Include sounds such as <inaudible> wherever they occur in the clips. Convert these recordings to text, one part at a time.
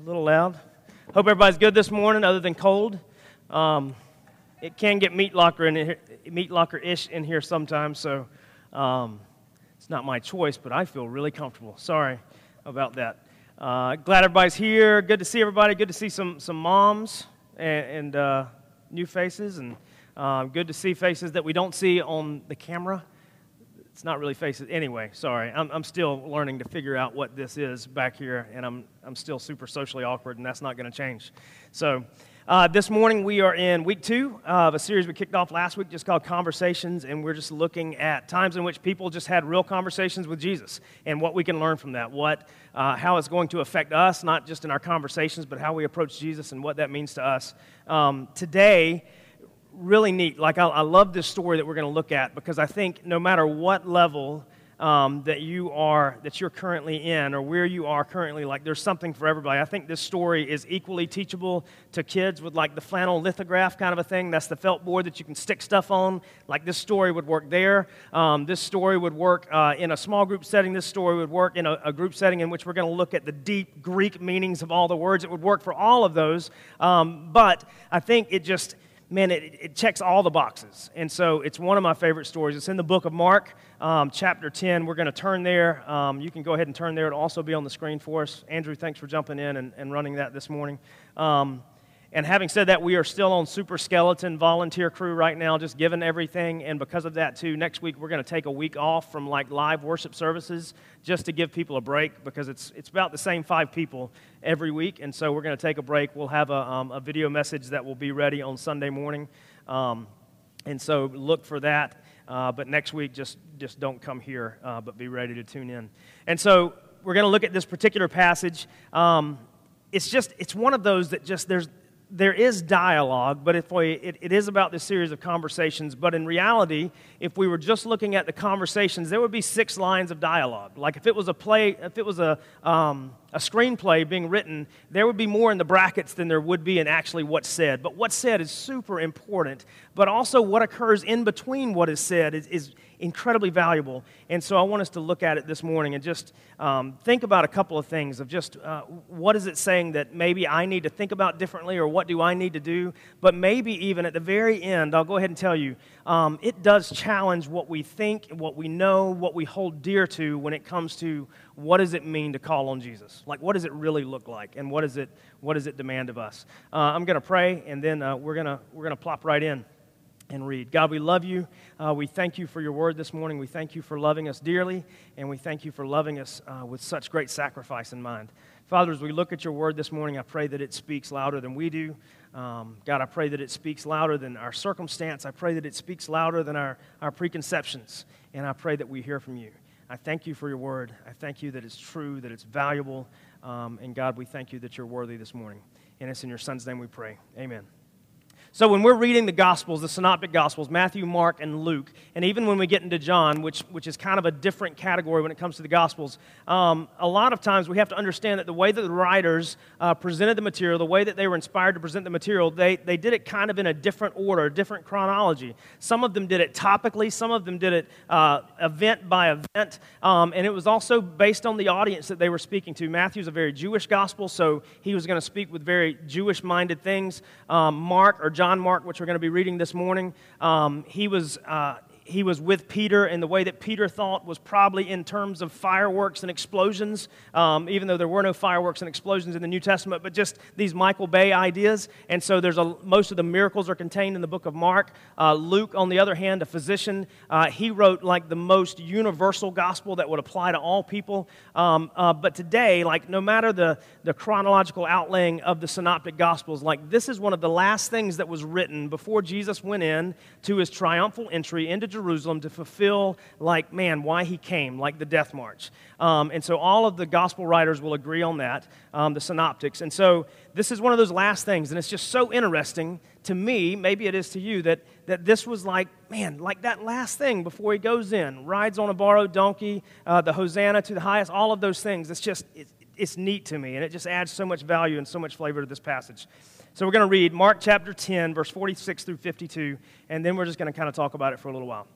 A little loud. Hope everybody's good this morning, other than cold. Um, it can get meat locker in here, meat locker ish in here sometimes, so um, it's not my choice, but I feel really comfortable. Sorry about that. Uh, glad everybody's here. Good to see everybody. Good to see some some moms and, and uh, new faces, and uh, good to see faces that we don't see on the camera it's not really faces. Anyway, sorry. I'm, I'm still learning to figure out what this is back here, and I'm, I'm still super socially awkward, and that's not going to change. So, uh, this morning we are in week two of a series we kicked off last week just called Conversations, and we're just looking at times in which people just had real conversations with Jesus and what we can learn from that, what, uh, how it's going to affect us, not just in our conversations, but how we approach Jesus and what that means to us. Um, today, really neat. Like, I, I love this story that we're going to look at because I think no matter what level um, that you are, that you're currently in, or where you are currently, like, there's something for everybody. I think this story is equally teachable to kids with, like, the flannel lithograph kind of a thing. That's the felt board that you can stick stuff on. Like, this story would work there. Um, this story would work uh, in a small group setting. This story would work in a, a group setting in which we're going to look at the deep Greek meanings of all the words. It would work for all of those. Um, but I think it just man, it, it, checks all the boxes. And so it's one of my favorite stories. It's in the book of Mark, um, chapter 10. We're going to turn there. Um, you can go ahead and turn there. It'll also be on the screen for us. Andrew, thanks for jumping in and, and running that this morning. Um, and having said that, we are still on super skeleton volunteer crew right now, just giving everything. And because of that, too, next week we're going to take a week off from like live worship services just to give people a break because it's, it's about the same five people every week. And so we're going to take a break. We'll have a, um, a video message that will be ready on Sunday morning. Um, and so look for that. Uh, but next week, just, just don't come here, uh, but be ready to tune in. And so we're going to look at this particular passage. Um, it's just, it's one of those that just, there's, there is dialogue, but if we, it, it is about this series of conversations. But in reality, if we were just looking at the conversations, there would be six lines of dialogue. Like if it was a play, if it was a, um, a screenplay being written, there would be more in the brackets than there would be in actually what's said. But what's said is super important, but also what occurs in between what is said is, is incredibly valuable. And so I want us to look at it this morning and just um, think about a couple of things of just uh, what is it saying that maybe I need to think about differently or what do I need to do. But maybe even at the very end, I'll go ahead and tell you, um, it does challenge what we think, what we know, what we hold dear to when it comes to what does it mean to call on Jesus? Like, what does it really look like? And what, is it, what does it demand of us? Uh, I'm going to pray, and then uh, we're going to we're gonna plop right in and read. God, we love you. Uh, we thank you for your word this morning. We thank you for loving us dearly, and we thank you for loving us uh, with such great sacrifice in mind. Father, as we look at your word this morning, I pray that it speaks louder than we do. Um, God, I pray that it speaks louder than our circumstance. I pray that it speaks louder than our, our preconceptions. And I pray that we hear from you. I thank you for your word. I thank you that it's true, that it's valuable. Um, and God, we thank you that you're worthy this morning. And it's in your son's name we pray. Amen. So, when we're reading the Gospels, the Synoptic Gospels, Matthew, Mark, and Luke, and even when we get into John, which, which is kind of a different category when it comes to the Gospels, um, a lot of times we have to understand that the way that the writers uh, presented the material, the way that they were inspired to present the material, they, they did it kind of in a different order, a different chronology. Some of them did it topically, some of them did it uh, event by event, um, and it was also based on the audience that they were speaking to. Matthew's a very Jewish Gospel, so he was going to speak with very Jewish minded things. Um, Mark, or Mark, which we're going to be reading this morning, um, he was uh, he was with Peter, and the way that Peter thought was probably in terms of fireworks and explosions, um, even though there were no fireworks and explosions in the New Testament, but just these Michael Bay ideas. And so there's a, most of the miracles are contained in the book of Mark. Uh, Luke, on the other hand, a physician, uh, he wrote like the most universal gospel that would apply to all people. Um, uh, but today, like no matter the, the chronological outlaying of the synoptic gospels, like this is one of the last things that was written before Jesus went in to his triumphal entry into Jerusalem Jerusalem to fulfill, like, man, why he came, like the death march. Um, and so all of the gospel writers will agree on that, um, the synoptics. And so this is one of those last things, and it's just so interesting to me, maybe it is to you, that, that this was like, man, like that last thing before he goes in, rides on a borrowed donkey, uh, the Hosanna to the highest, all of those things. It's just, it's, it's neat to me, and it just adds so much value and so much flavor to this passage. So we're going to read Mark chapter 10, verse 46 through 52, and then we're just going to kind of talk about it for a little while.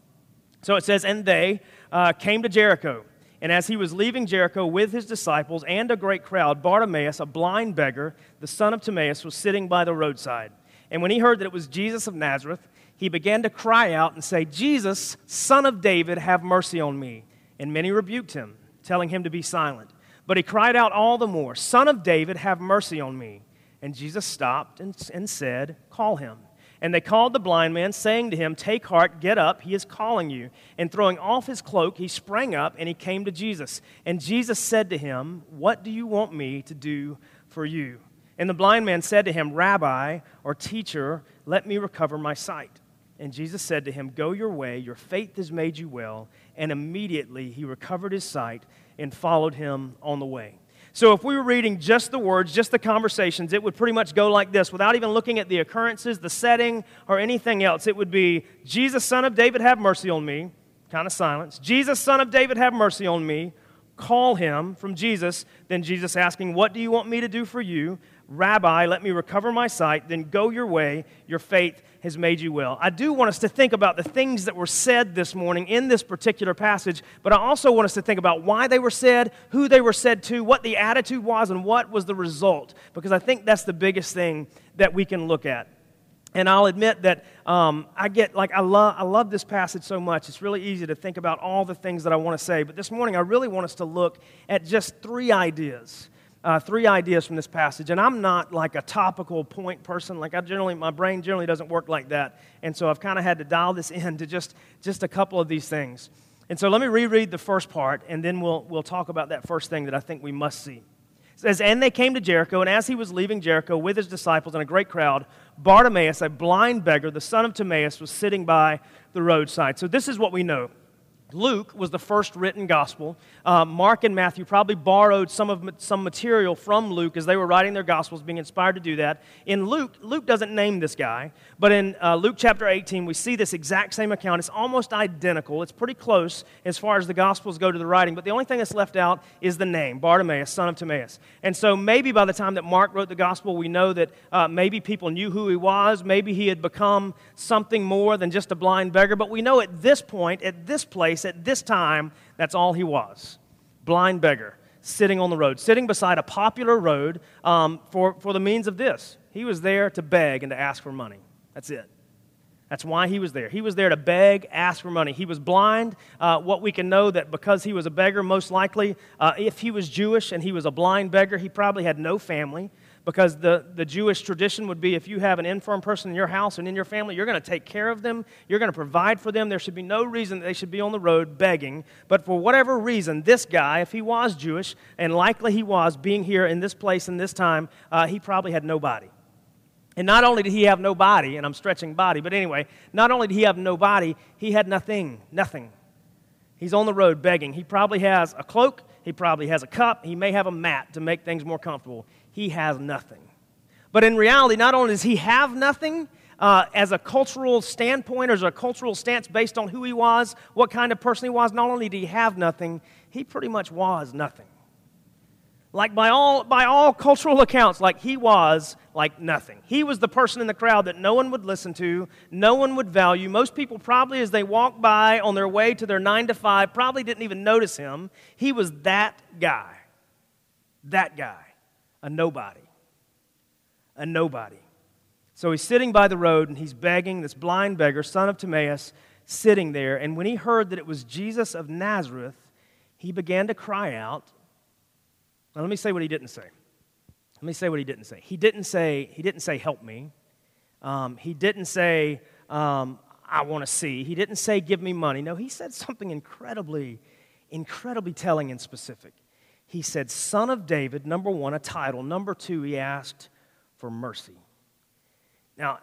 So it says, And they uh, came to Jericho. And as he was leaving Jericho with his disciples and a great crowd, Bartimaeus, a blind beggar, the son of Timaeus, was sitting by the roadside. And when he heard that it was Jesus of Nazareth, he began to cry out and say, Jesus, son of David, have mercy on me. And many rebuked him, telling him to be silent. But he cried out all the more, Son of David, have mercy on me. And Jesus stopped and, and said, Call him. And they called the blind man, saying to him, Take heart, get up, he is calling you. And throwing off his cloak, he sprang up and he came to Jesus. And Jesus said to him, What do you want me to do for you? And the blind man said to him, Rabbi or teacher, let me recover my sight. And Jesus said to him, Go your way, your faith has made you well. And immediately he recovered his sight and followed him on the way. So, if we were reading just the words, just the conversations, it would pretty much go like this without even looking at the occurrences, the setting, or anything else. It would be Jesus, son of David, have mercy on me. Kind of silence. Jesus, son of David, have mercy on me. Call him from Jesus. Then Jesus asking, What do you want me to do for you? Rabbi, let me recover my sight. Then go your way. Your faith has made you well. I do want us to think about the things that were said this morning in this particular passage, but I also want us to think about why they were said, who they were said to, what the attitude was, and what was the result, because I think that's the biggest thing that we can look at. And I'll admit that um, I get, like, I I love this passage so much. It's really easy to think about all the things that I want to say. But this morning, I really want us to look at just three ideas uh, three ideas from this passage. And I'm not like a topical point person. Like I generally, my brain generally doesn't work like that. And so I've kind of had to dial this in to just, just a couple of these things. And so let me reread the first part, and then we'll, we'll talk about that first thing that I think we must see. It says, And they came to Jericho, and as he was leaving Jericho with his disciples and a great crowd, Bartimaeus, a blind beggar, the son of Timaeus, was sitting by the roadside. So this is what we know. Luke was the first written gospel. Uh, Mark and Matthew probably borrowed some of some material from Luke as they were writing their gospels, being inspired to do that. In Luke, Luke doesn't name this guy, but in uh, Luke chapter 18, we see this exact same account. It's almost identical. It's pretty close as far as the gospels go to the writing, but the only thing that's left out is the name Bartimaeus, son of Timaeus. And so maybe by the time that Mark wrote the gospel, we know that uh, maybe people knew who he was. Maybe he had become something more than just a blind beggar. But we know at this point, at this place at this time, that's all he was blind beggar, sitting on the road, sitting beside a popular road um, for, for the means of this. He was there to beg and to ask for money. That's it. That's why he was there. He was there to beg, ask for money. He was blind. Uh, what we can know that because he was a beggar, most likely, uh, if he was Jewish and he was a blind beggar, he probably had no family because the, the Jewish tradition would be if you have an infirm person in your house and in your family, you're going to take care of them, you're going to provide for them. There should be no reason that they should be on the road begging. But for whatever reason, this guy, if he was Jewish, and likely he was, being here in this place in this time, uh, he probably had nobody. And not only did he have no body, and I'm stretching body, but anyway, not only did he have no body, he had nothing, nothing. He's on the road begging. He probably has a cloak, he probably has a cup, he may have a mat to make things more comfortable he has nothing. But in reality, not only does he have nothing, uh, as a cultural standpoint or as a cultural stance based on who he was, what kind of person he was, not only did he have nothing, he pretty much was nothing. Like by all, by all cultural accounts, like he was like nothing. He was the person in the crowd that no one would listen to, no one would value. Most people probably, as they walked by on their way to their nine to five, probably didn't even notice him. He was that guy. That guy a nobody. A nobody. So he's sitting by the road and he's begging, this blind beggar, son of Timaeus, sitting there. And when he heard that it was Jesus of Nazareth, he began to cry out. Now, let me say what he didn't say. Let me say what he didn't say. He didn't say, he didn't say, help me. Um, he didn't say, um, I want to see. He didn't say, give me money. No, he said something incredibly, incredibly telling and specific he said, Son of David, number one, a title. Number two, he asked for mercy. Now,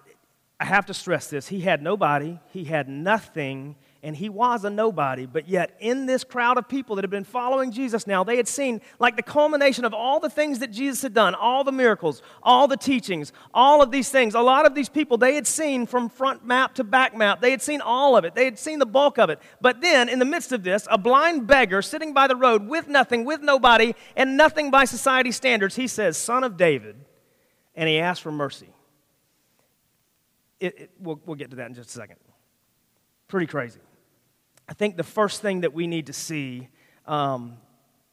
I have to stress this. He had nobody, he had nothing, and he was a nobody. But yet, in this crowd of people that had been following Jesus now, they had seen like the culmination of all the things that Jesus had done, all the miracles, all the teachings, all of these things. A lot of these people they had seen from front map to back map. They had seen all of it, they had seen the bulk of it. But then, in the midst of this, a blind beggar sitting by the road with nothing, with nobody, and nothing by society standards, he says, Son of David, and he asks for mercy it, it, we'll, we'll get to that in just a second. Pretty crazy. I think the first thing that we need to see um,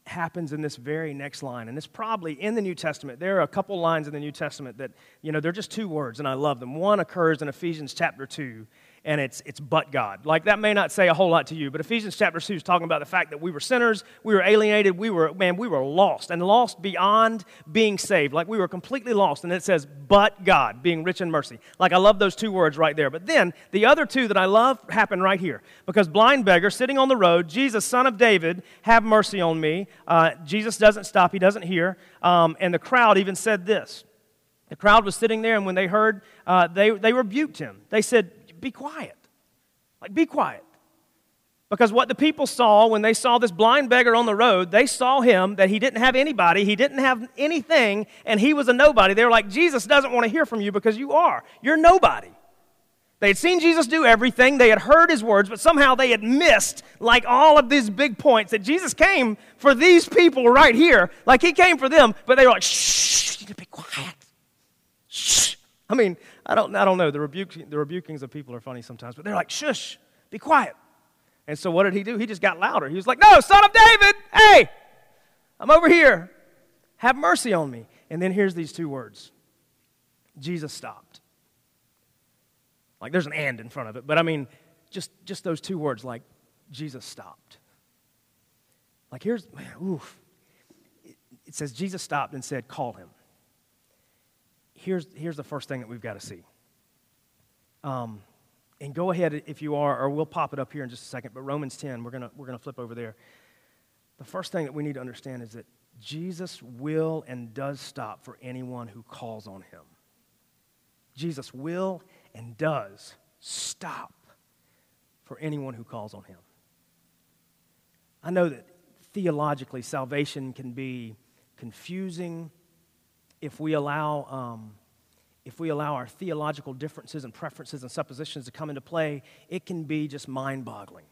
happens in this very next line. And it's probably in the New Testament. There are a couple lines in the New Testament that, you know, they're just two words, and I love them. One occurs in Ephesians chapter 2, and it's, it's but God. Like that may not say a whole lot to you, but Ephesians chapter 2 is talking about the fact that we were sinners, we were alienated, we were, man, we were lost, and lost beyond being saved. Like we were completely lost. And it says, but God, being rich in mercy. Like I love those two words right there. But then the other two that I love happen right here. Because blind beggar sitting on the road, Jesus, son of David, have mercy on me. Uh, Jesus doesn't stop, he doesn't hear. Um, and the crowd even said this. The crowd was sitting there, and when they heard, uh, they, they rebuked him. They said, be quiet. Like, be quiet. Because what the people saw when they saw this blind beggar on the road, they saw him that he didn't have anybody, he didn't have anything, and he was a nobody. They were like, Jesus doesn't want to hear from you because you are. You're nobody. They had seen Jesus do everything, they had heard his words, but somehow they had missed, like all of these big points, that Jesus came for these people right here. Like he came for them, but they were like, shh, you need to be quiet. Shh. I mean, I don't, I don't know. The, the rebukings of people are funny sometimes, but they're like, shush, be quiet. And so what did he do? He just got louder. He was like, no, son of David, hey, I'm over here. Have mercy on me. And then here's these two words Jesus stopped. Like there's an and in front of it, but I mean, just, just those two words, like Jesus stopped. Like here's, man, oof. It says Jesus stopped and said, call him here's, here's the first thing that we've got to see. Um, and go ahead if you are, or we'll pop it up here in just a second, but Romans 10, we're going we're going to flip over there. The first thing that we need to understand is that Jesus will and does stop for anyone who calls on him. Jesus will and does stop for anyone who calls on him. I know that theologically, salvation can be confusing if we allow, um, if we allow our theological differences and preferences and suppositions to come into play, it can be just mind boggling.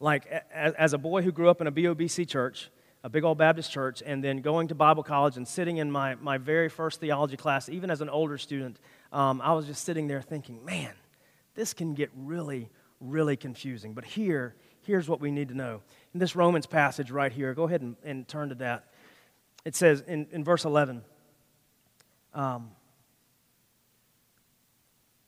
Like, as, a boy who grew up in a BOBC church, a big old Baptist church, and then going to Bible college and sitting in my, my very first theology class, even as an older student, um, I was just sitting there thinking, man, this can get really, really confusing. But here, here's what we need to know. In this Romans passage right here, go ahead and, and turn to that. It says in, in verse 11, um,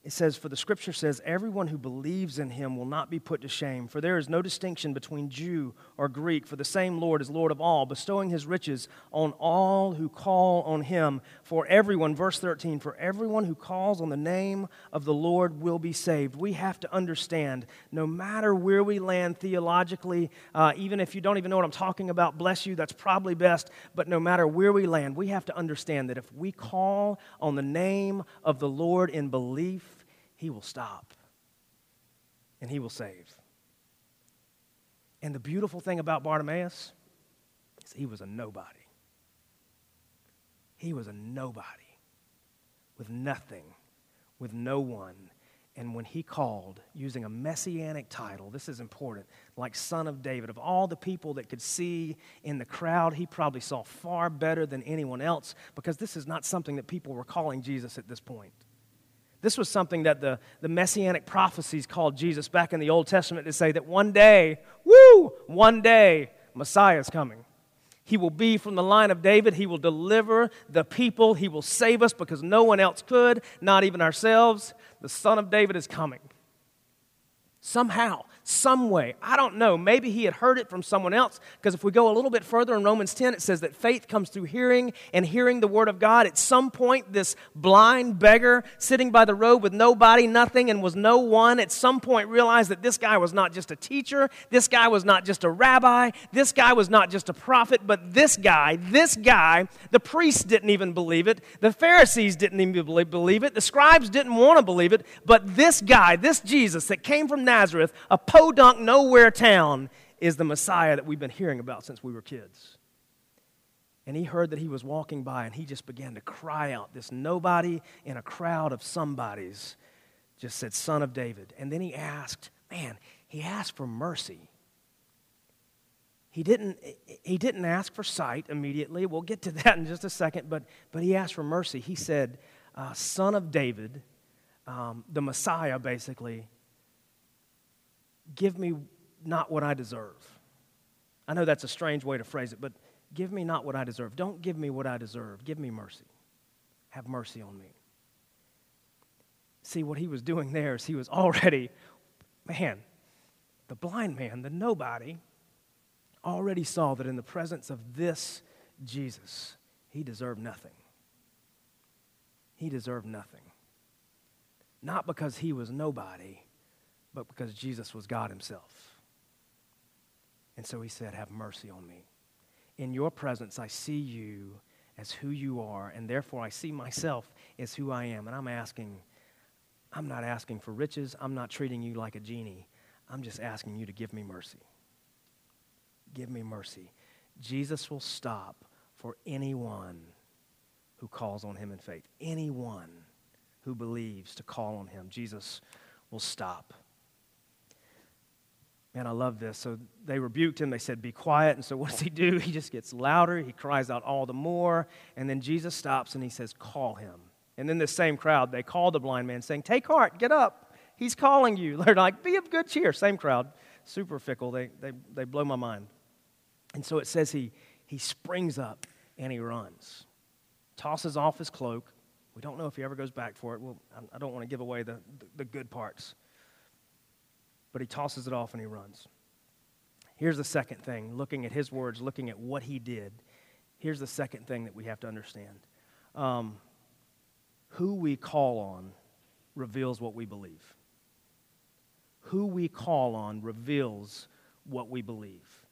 it says, For the scripture says, Everyone who believes in him will not be put to shame, for there is no distinction between Jew or Greek, for the same Lord is Lord of all, bestowing his riches on all who call on him. For everyone, verse 13, for everyone who calls on the name of the Lord will be saved. We have to understand, no matter where we land theologically, uh, even if you don't even know what I'm talking about, bless you, that's probably best, but no matter where we land, we have to understand that if we call on the name of the Lord in belief, he will stop and He will save. And the beautiful thing about Bartimaeus is he was a nobody. He was a nobody with nothing, with no one. And when he called using a messianic title, this is important, like Son of David, of all the people that could see in the crowd, he probably saw far better than anyone else because this is not something that people were calling Jesus at this point. This was something that the, the messianic prophecies called Jesus back in the Old Testament to say that one day, woo, one day, Messiah is coming. He will be from the line of David. He will deliver the people. He will save us because no one else could, not even ourselves. The Son of David is coming. Somehow, some way. I don't know. Maybe he had heard it from someone else. Because if we go a little bit further in Romans 10, it says that faith comes through hearing and hearing the word of God. At some point, this blind beggar sitting by the road with nobody, nothing, and was no one, at some point realized that this guy was not just a teacher, this guy was not just a rabbi, this guy was not just a prophet, but this guy, this guy, the priests didn't even believe it, the Pharisees didn't even believe it, the scribes didn't want to believe it, but this guy, this Jesus that came from Nazareth, a podunk nowhere town is the Messiah that we've been hearing about since we were kids. And he heard that he was walking by and he just began to cry out. This nobody in a crowd of somebodies just said, Son of David. And then he asked, man, he asked for mercy. He didn't, he didn't ask for sight immediately. We'll get to <laughs> that in just a second, but, but he asked for mercy. He said, uh, Son of David, um, the Messiah, basically, give me not what I deserve. I know that's a strange way to phrase it, but give me not what I deserve. Don't give me what I deserve. Give me mercy. Have mercy on me. See, what he was doing there is he was already, man, the blind man, the nobody, already saw that in the presence of this Jesus, he deserved nothing. He deserved nothing. Not because he was nobody, but because Jesus was God himself. And so he said, Have mercy on me. In your presence, I see you as who you are, and therefore I see myself as who I am. And I'm asking, I'm not asking for riches. I'm not treating you like a genie. I'm just asking you to give me mercy. Give me mercy. Jesus will stop for anyone who calls on him in faith. Anyone who believes to call on him, Jesus will stop. Man, I love this. So they rebuked him. They said, Be quiet. And so what does he do? <laughs> He just gets louder. He cries out all the more. And then Jesus stops and he says, Call him. And then this same crowd, they call the blind man, saying, Take heart, get up. He's calling you. <laughs> They're like, Be of good cheer. Same crowd. Super fickle. They, they, they blow my mind. And so it says he, he springs up and he runs, tosses off his cloak. We don't know if he ever goes back for it. Well, I don't want to give away the, the, the good parts. But he tosses it off and he runs. Here's the second thing looking at his words, looking at what he did. Here's the second thing that we have to understand um, who we call on reveals what we believe. Who we call on reveals what we believe.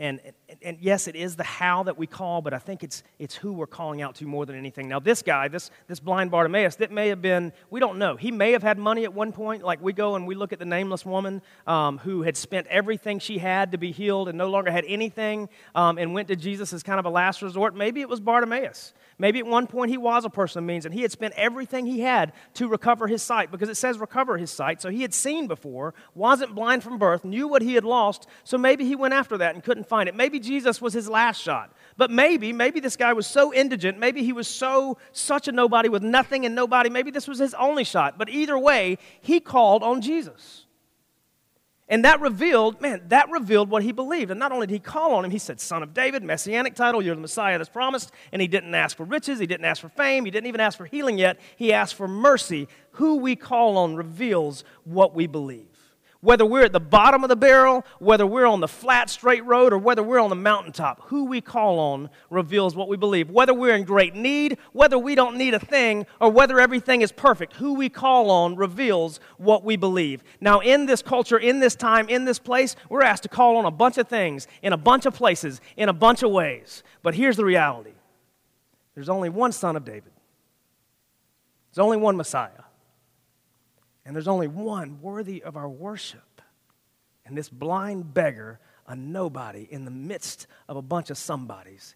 And, and, and, yes, it is the how that we call, but I think it's, it's who we're calling out to more than anything. Now, this guy, this, this blind Bartimaeus, that may have been, we don't know. He may have had money at one point. Like we go and we look at the nameless woman um, who had spent everything she had to be healed and no longer had anything um, and went to Jesus as kind of a last resort. Maybe it was Bartimaeus. Maybe at one point he was a person of means and he had spent everything he had to recover his sight because it says recover his sight. So he had seen before, wasn't blind from birth, knew what he had lost. So maybe he went after that and couldn't find it. Maybe Jesus was his last shot. But maybe, maybe this guy was so indigent. Maybe he was so, such a nobody with nothing and nobody. Maybe this was his only shot. But either way, he called on Jesus. And that revealed, man, that revealed what he believed. And not only did he call on him, he said, Son of David, messianic title, you're the Messiah that's promised. And he didn't ask for riches, he didn't ask for fame, he didn't even ask for healing yet. He asked for mercy. Who we call on reveals what we believe. Whether we're at the bottom of the barrel, whether we're on the flat, straight road, or whether we're on the mountaintop, who we call on reveals what we believe. Whether we're in great need, whether we don't need a thing, or whether everything is perfect, who we call on reveals what we believe. Now, in this culture, in this time, in this place, we're asked to call on a bunch of things, in a bunch of places, in a bunch of ways. But here's the reality there's only one son of David, there's only one Messiah. And there's only one worthy of our worship. And this blind beggar, a nobody in the midst of a bunch of somebodies,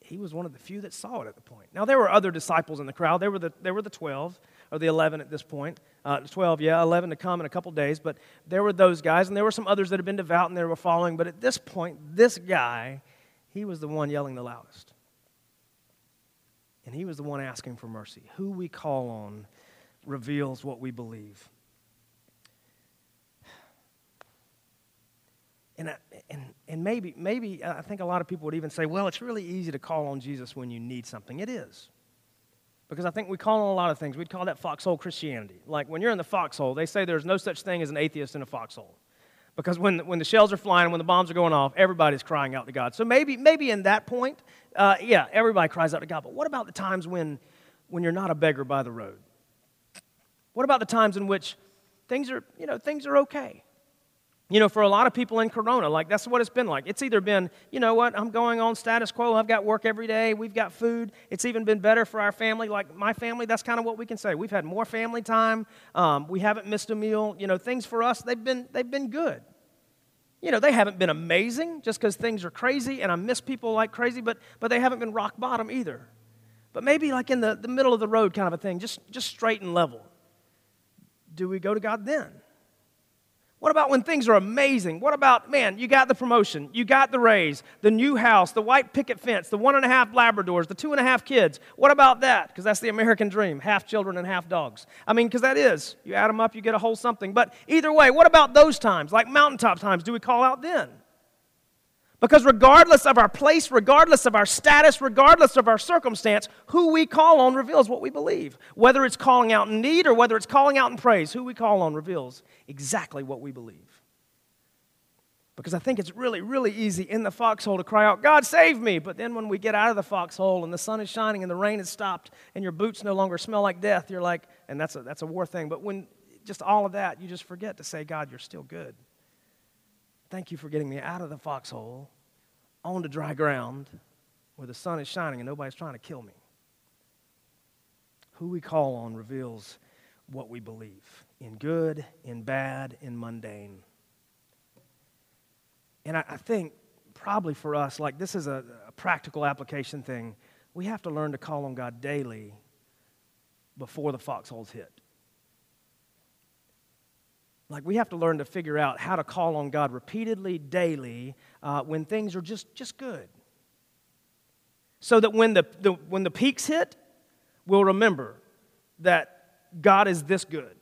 he was one of the few that saw it at the point. Now, there were other disciples in the crowd. There were the, there were the 12, or the 11 at this point. Uh, 12, yeah, 11 to come in a couple days. But there were those guys, and there were some others that had been devout and they were following. But at this point, this guy, he was the one yelling the loudest. And he was the one asking for mercy. Who we call on reveals what we believe. And, and, and maybe, maybe I think a lot of people would even say, well, it's really easy to call on Jesus when you need something. It is. Because I think we call on a lot of things. We'd call that foxhole Christianity. Like when you're in the foxhole, they say there's no such thing as an atheist in a foxhole. Because when, when the shells are flying, when the bombs are going off, everybody's crying out to God. So maybe, maybe in that point, uh, yeah, everybody cries out to God. But what about the times when, when you're not a beggar by the road? What about the times in which things are, you know, things are okay? You know, for a lot of people in Corona, like that's what it's been like. It's either been, you know what, I'm going on status quo, I've got work every day, we've got food. It's even been better for our family. Like my family, that's kind of what we can say. We've had more family time. Um, we haven't missed a meal. You know, things for us, they've been, they've been good. You know, they haven't been amazing just because things are crazy and I miss people like crazy, but, but they haven't been rock bottom either. But maybe like in the, the middle of the road kind of a thing, just, just straight and level do we go to God then? What about when things are amazing? What about, man, you got the promotion, you got the raise, the new house, the white picket fence, the one and a half Labradors, the two and a half kids? What about that? Because that's the American dream half children and half dogs. I mean, because that is. You add them up, you get a whole something. But either way, what about those times, like mountaintop times? Do we call out then? Because regardless of our place, regardless of our status, regardless of our circumstance, who we call on reveals what we believe. Whether it's calling out in need or whether it's calling out in praise, who we call on reveals exactly what we believe. Because I think it's really, really easy in the foxhole to cry out, God, save me. But then when we get out of the foxhole and the sun is shining and the rain has stopped and your boots no longer smell like death, you're like, and that's a, that's a war thing. But when just all of that, you just forget to say, God, you're still good. Thank you for getting me out of the foxhole on onto dry ground where the sun is shining and nobody's trying to kill me. Who we call on reveals what we believe in good, in bad, in mundane. And I, I think probably for us, like this is a, a practical application thing, we have to learn to call on God daily before the foxholes hit. Like we have to learn to figure out how to call on God repeatedly, daily, uh, when things are just, just good. So that when the, the, when the peaks hit, we'll remember that God is this good.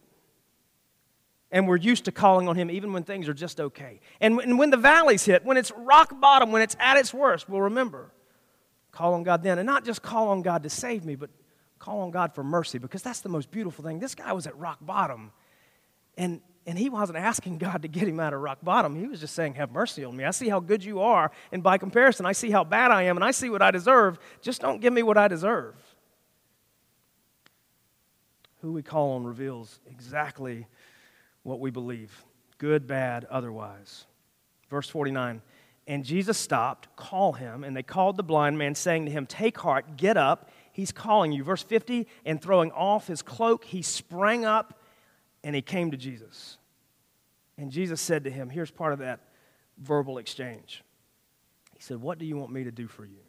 And we're used to calling on Him even when things are just okay. And, and when the valleys hit, when it's rock bottom, when it's at its worst, we'll remember. Call on God then. And not just call on God to save me, but call on God for mercy because that's the most beautiful thing. This guy was at rock bottom. And and he wasn't asking God to get him out of rock bottom. He was just saying, Have mercy on me. I see how good you are. And by comparison, I see how bad I am and I see what I deserve. Just don't give me what I deserve. Who we call on reveals exactly what we believe good, bad, otherwise. Verse 49 And Jesus stopped, call him, and they called the blind man, saying to him, Take heart, get up. He's calling you. Verse 50 And throwing off his cloak, he sprang up and he came to Jesus. And Jesus said to him, Here's part of that verbal exchange. He said, What do you want me to do for you?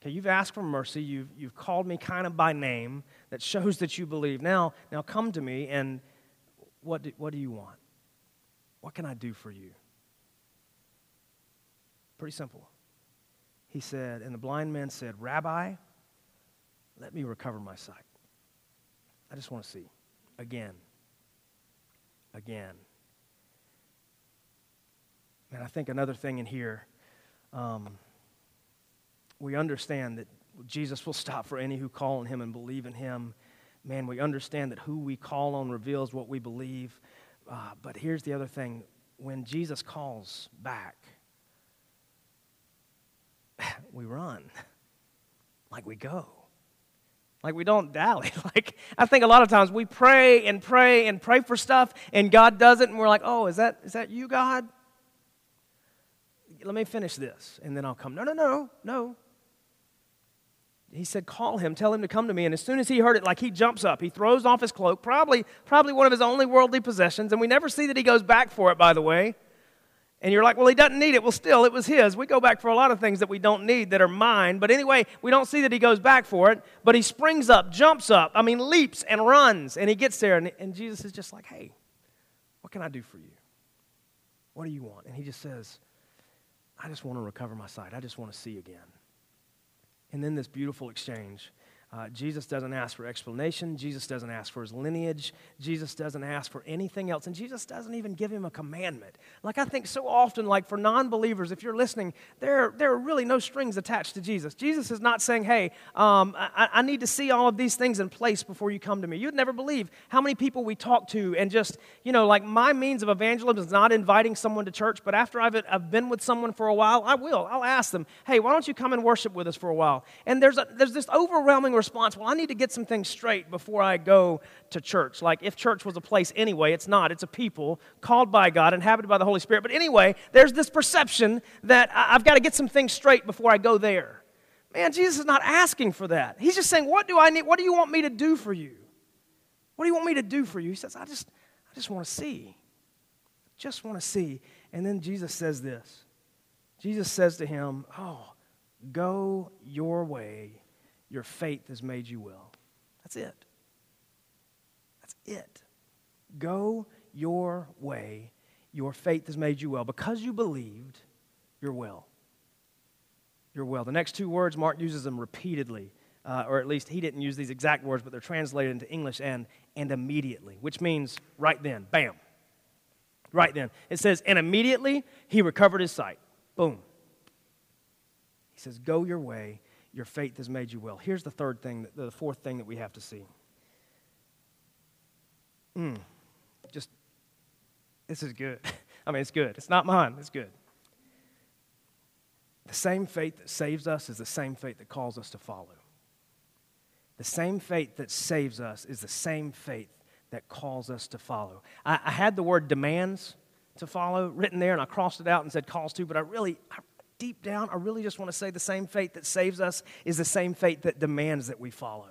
Okay, you've asked for mercy. You've, you've called me kind of by name that shows that you believe. Now, now come to me and what do, what do you want? What can I do for you? Pretty simple. He said, and the blind man said, Rabbi, let me recover my sight. I just want to see again. Again. And I think another thing in here, um, we understand that Jesus will stop for any who call on him and believe in him. Man, we understand that who we call on reveals what we believe. Uh, but here's the other thing when Jesus calls back, <laughs> we run, <laughs> like we go. Like we don't dally. <laughs> Like I think a lot of times we pray and pray and pray for stuff and God does it and we're like, "Oh, is that is that you, God?" Let me finish this and then I'll come. No, no, no. No. He said, "Call him, tell him to come to me." And as soon as he heard it, like he jumps up, he throws off his cloak, probably probably one of his only worldly possessions, and we never see that he goes back for it by the way. And you're like, well, he doesn't need it. Well, still, it was his. We go back for a lot of things that we don't need that are mine. But anyway, we don't see that he goes back for it. But he springs up, jumps up, I mean, leaps and runs. And he gets there. And, and Jesus is just like, hey, what can I do for you? What do you want? And he just says, I just want to recover my sight. I just want to see again. And then this beautiful exchange uh, Jesus doesn't ask for explanation. Jesus doesn't ask for his lineage. Jesus doesn't ask for anything else. And Jesus doesn't even give him a commandment. Like I think so often, like for non believers, if you're listening, there, there are really no strings attached to Jesus. Jesus is not saying, hey, um, I, I need to see all of these things in place before you come to me. You'd never believe how many people we talk to, and just, you know, like my means of evangelism is not inviting someone to church, but after I've, I've been with someone for a while, I will. I'll ask them, hey, why don't you come and worship with us for a while? And there's, a, there's this overwhelming response well, I need to get some things straight before I go to church. Like, if church was a place anyway, it's not. It's a people called by God, inhabited by the Holy Spirit. But anyway, there's this perception that I've got to get some things straight before I go there. Man, Jesus is not asking for that. He's just saying, What do I need? What do you want me to do for you? What do you want me to do for you? He says, I just, I just want to see. Just want to see. And then Jesus says this Jesus says to him, Oh, go your way your faith has made you well. That's it. That's it. Go your way. Your faith has made you well. Because you believed, you're well. You're well. The next two words, Mark uses them repeatedly. Uh, or at least he didn't use these exact words, but they're translated into English and, and immediately, which means right then, bam. Right then. It says, and immediately he recovered his sight. Boom. He says, Go your way. Your faith has made you well. Here's the third thing, the fourth thing that we have to see. Mm, just, this is good. <laughs> I mean, it's good. It's not mine, it's good. The same faith that saves us is the same faith that calls us to follow. The same faith that saves us is the same faith that calls us to follow. I, I had the word demands to follow written there, and I crossed it out and said calls to, but I really, I, deep down, I really just want to say the same faith that saves us is the same faith that demands that we follow.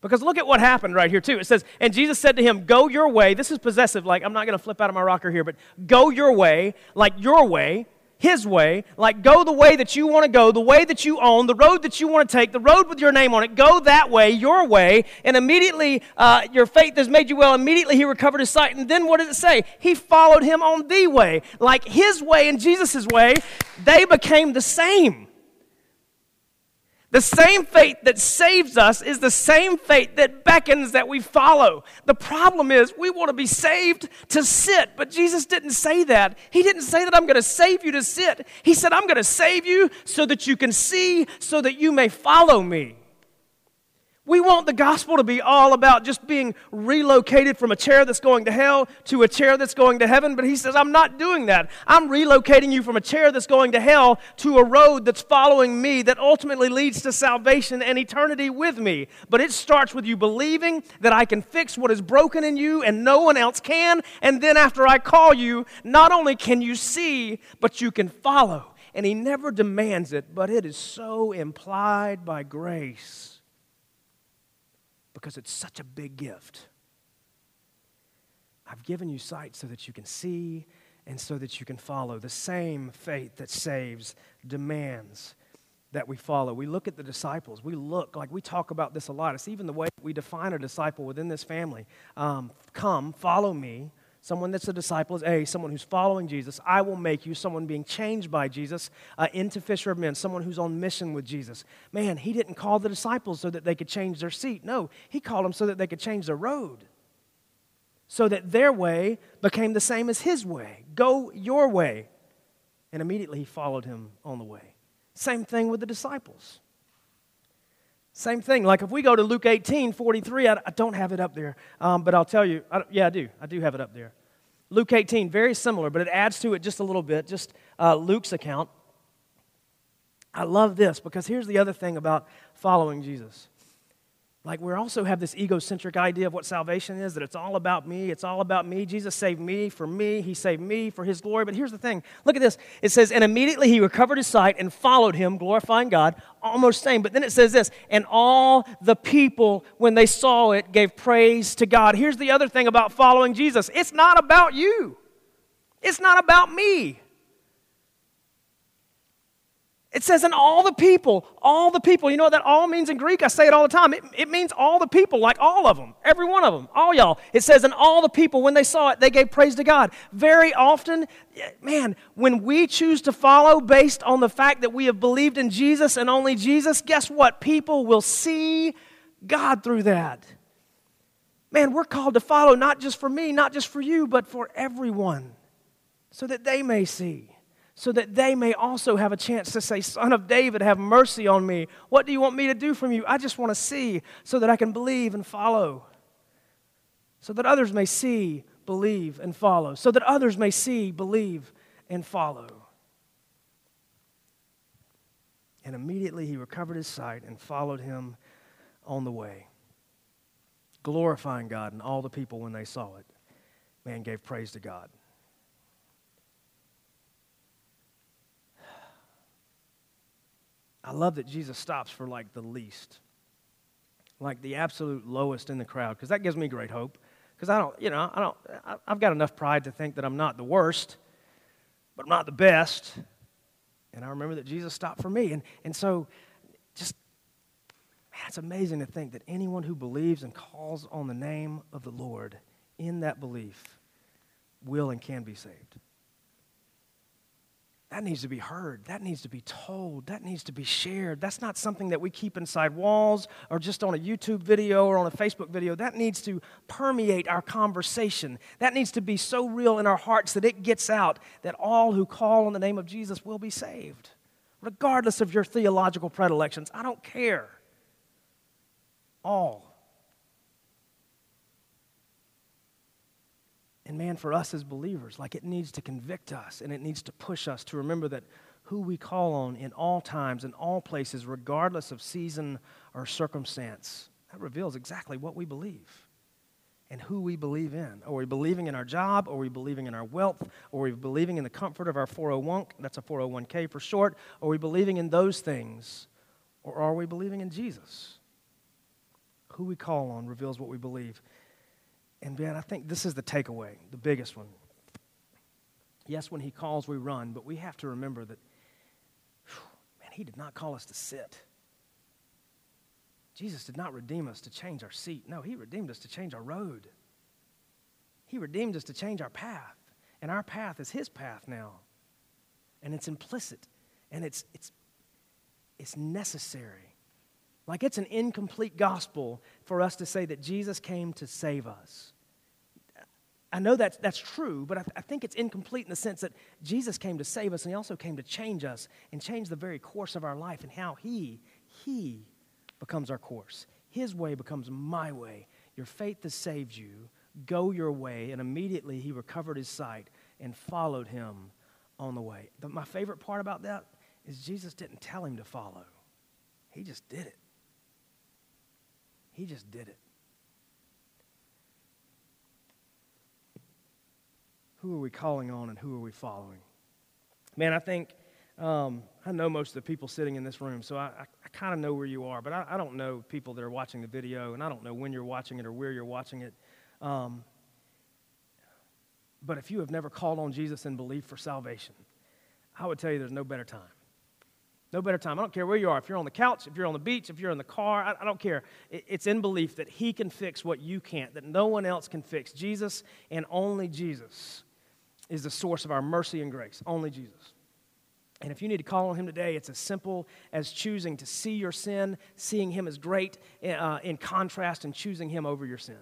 Because look at what happened right here, too. It says, And Jesus said to him, Go your way. This is possessive, like I'm not going to flip out of my rocker here, but go your way, like your way, his way, like go the way that you want to go, the way that you own, the road that you want to take, the road with your name on it. Go that way, your way. And immediately uh, your faith has made you well. Immediately he recovered his sight. And then what does it say? He followed him on the way. Like his way and Jesus' way, they became the same. The same faith that saves us is the same faith that beckons that we follow. The problem is we want to be saved to sit, but Jesus didn't say that. He didn't say that I'm going to save you to sit. He said, I'm going to save you so that you can see, so that you may follow me. We want the gospel to be all about just being relocated from a chair that's going to hell to a chair that's going to heaven. But he says, I'm not doing that. I'm relocating you from a chair that's going to hell to a road that's following me that ultimately leads to salvation and eternity with me. But it starts with you believing that I can fix what is broken in you and no one else can. And then after I call you, not only can you see, but you can follow. And he never demands it, but it is so implied by grace because it's such a big gift. I've given you sight so that you can see and so that you can follow. The same faith that saves demands that we follow. We look at the disciples. We look, like we talk about this a lot. It's even the way we define a disciple within this family. Um, come, follow me. Someone that's a disciple is A, someone who's following Jesus. I will make you someone being changed by Jesus uh, into fisher of men, someone who's on mission with Jesus. Man, he didn't call the disciples so that they could change their seat. No, he called them so that they could change their road, so that their way became the same as his way. Go your way. And immediately he followed him on the way. Same thing with the disciples. Same thing. Like if we go to Luke 18, 43, I, I don't have it up there, um, but I'll tell you. I, yeah, I do. I do have it up there. Luke 18, very similar, but it adds to it just a little bit, just uh, Luke's account. I love this because here's the other thing about following Jesus. Like, we also have this egocentric idea of what salvation is that it's all about me. It's all about me. Jesus saved me for me. He saved me for his glory. But here's the thing look at this. It says, And immediately he recovered his sight and followed him, glorifying God. Almost same. But then it says this, And all the people, when they saw it, gave praise to God. Here's the other thing about following Jesus it's not about you, it's not about me. It says, and all the people, all the people. You know what that all means in Greek? I say it all the time. It, it means all the people, like all of them, every one of them, all y'all. It says, and all the people, when they saw it, they gave praise to God. Very often, eh, man, when we choose to follow based on the fact that we have believed in Jesus and only Jesus, guess what? People will see God through that. Man, we're called to follow not just for me, not just for you, but for everyone so that they may see so that they may also have a chance to say, Son of David, have mercy on me. What do you want me to do from you? I just want to see so that I can believe and follow. So that others may see, believe, and follow. So that others may see, believe, and follow. And immediately he recovered his sight and followed him on the way, glorifying God. And all the people, when they saw it, man gave praise to God. I love that Jesus stops for like the least, like the absolute lowest in the crowd, because that gives me great hope. Because I don't, you know, I don't, I've got enough pride to think that I'm not the worst, but I'm not the best. And I remember that Jesus stopped for me. And, and so, just, man, it's amazing to think that anyone who believes and calls on the name of the Lord in that belief will and can be saved. That needs to be heard. That needs to be told. That needs to be shared. That's not something that we keep inside walls or just on a YouTube video or on a Facebook video. That needs to permeate our conversation. That needs to be so real in our hearts that it gets out that all who call on the name of Jesus will be saved, regardless of your theological predilections. I don't care. All. And man, for us as believers, like it needs to convict us and it needs to push us to remember that who we call on in all times, in all places, regardless of season or circumstance, that reveals exactly what we believe and who we believe in. Are we believing in our job? Are we believing in our wealth? Are we believing in the comfort of our 401? That's a 401k for short. Are we believing in those things? Or are we believing in Jesus? Who we call on reveals what we believe. And Ben, I think this is the takeaway, the biggest one. Yes, when he calls, we run, but we have to remember that, whew, man, he did not call us to sit. Jesus did not redeem us to change our seat. No, he redeemed us to change our road. He redeemed us to change our path. And our path is his path now. And it's implicit and it's, it's, it's necessary. Like it's an incomplete gospel for us to say that Jesus came to save us. I know that's, that's true, but I, th- I, think it's incomplete in the sense that Jesus came to save us and he also came to change us and change the very course of our life and how he, he becomes our course. His way becomes my way. Your faith has saved you. Go your way. And immediately he recovered his sight and followed him on the way. But my favorite part about that is Jesus didn't tell him to follow, he just did it. He just did it. Who are we calling on and who are we following? Man, I think um, I know most of the people sitting in this room, so I, I, I kind of know where you are, but I, I, don't know people that are watching the video, and I don't know when you're watching it or where you're watching it. Um, but if you have never called on Jesus in belief for salvation, I would tell you there's no better time. No better time. I don't care where you are. If you're on the couch, if you're on the beach, if you're in the car, I, I don't care. It, it's in belief that He can fix what you can't, that no one else can fix. Jesus and only Jesus is the source of our mercy and grace. Only Jesus. And if you need to call on Him today, it's as simple as choosing to see your sin, seeing Him as great uh, in contrast, and choosing Him over your sin.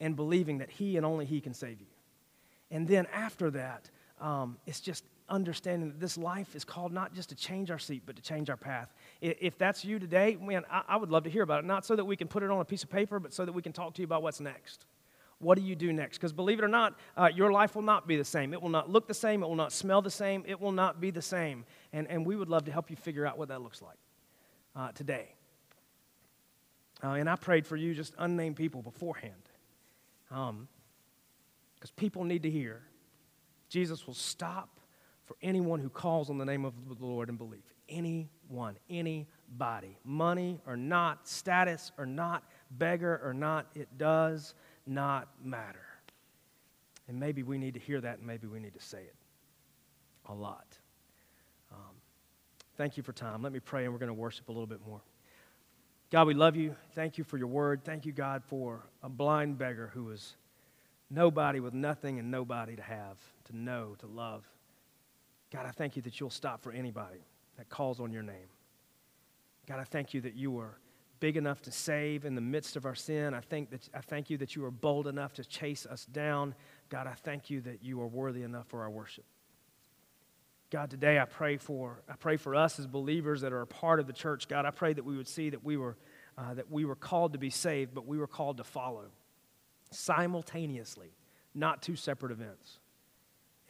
And believing that He and only He can save you. And then after that, um, it's just understanding that this life is called not just to change our seat, but to change our path. If that's you today, man, I, would love to hear about it. Not so that we can put it on a piece of paper, but so that we can talk to you about what's next. What do you do next? Because believe it or not, uh, your life will not be the same. It will not look the same. It will not smell the same. It will not be the same. And, and we would love to help you figure out what that looks like uh, today. Uh, and I prayed for you, just unnamed people beforehand. Because um, people need to hear Jesus will stop for anyone who calls on the name of the Lord and believe. Anyone, anybody, money or not, status or not, beggar or not, it does not matter. And maybe we need to hear that and maybe we need to say it a lot. Um, thank you for time. Let me pray and we're going to worship a little bit more. God, we love you. Thank you for your word. Thank you, God, for a blind beggar who was nobody with nothing and nobody to have, to know, to love. God, I thank you that you'll stop for anybody that calls on your name. God, I thank you that you are big enough to save in the midst of our sin. I, think that, I thank you that you are bold enough to chase us down. God, I thank you that you are worthy enough for our worship. God, today I pray for I pray for us as believers that are a part of the church. God, I pray that we would see that we were uh, that we were called to be saved, but we were called to follow simultaneously, not two separate events.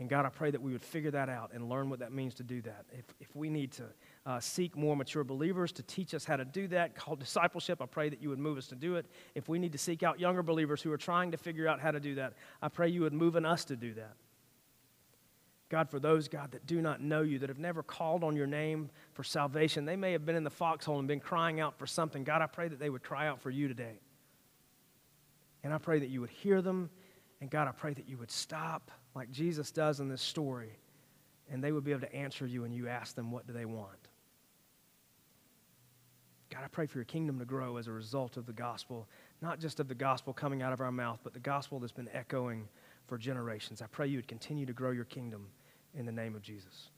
And God, I pray that we would figure that out and learn what that means to do that. If, if we need to uh, seek more mature believers to teach us how to do that, called discipleship, I pray that you would move us to do it. If we need to seek out younger believers who are trying to figure out how to do that, I pray you would move in us to do that. God, for those, God, that do not know you, that have never called on your name for salvation, they may have been in the foxhole and been crying out for something. God, I pray that they would cry out for you today. And I pray that you would hear them. And God, I pray that you would stop like Jesus does in this story, and they would be able to answer you and you ask them, What do they want? God, I pray for your kingdom to grow as a result of the gospel, not just of the gospel coming out of our mouth, but the gospel that's been echoing for generations. I pray you would continue to grow your kingdom in the name of Jesus.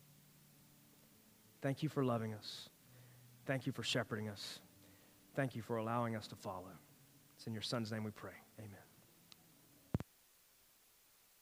Thank you for loving us. Thank you for shepherding us. Thank you for allowing us to follow. It's in your Son's name we pray.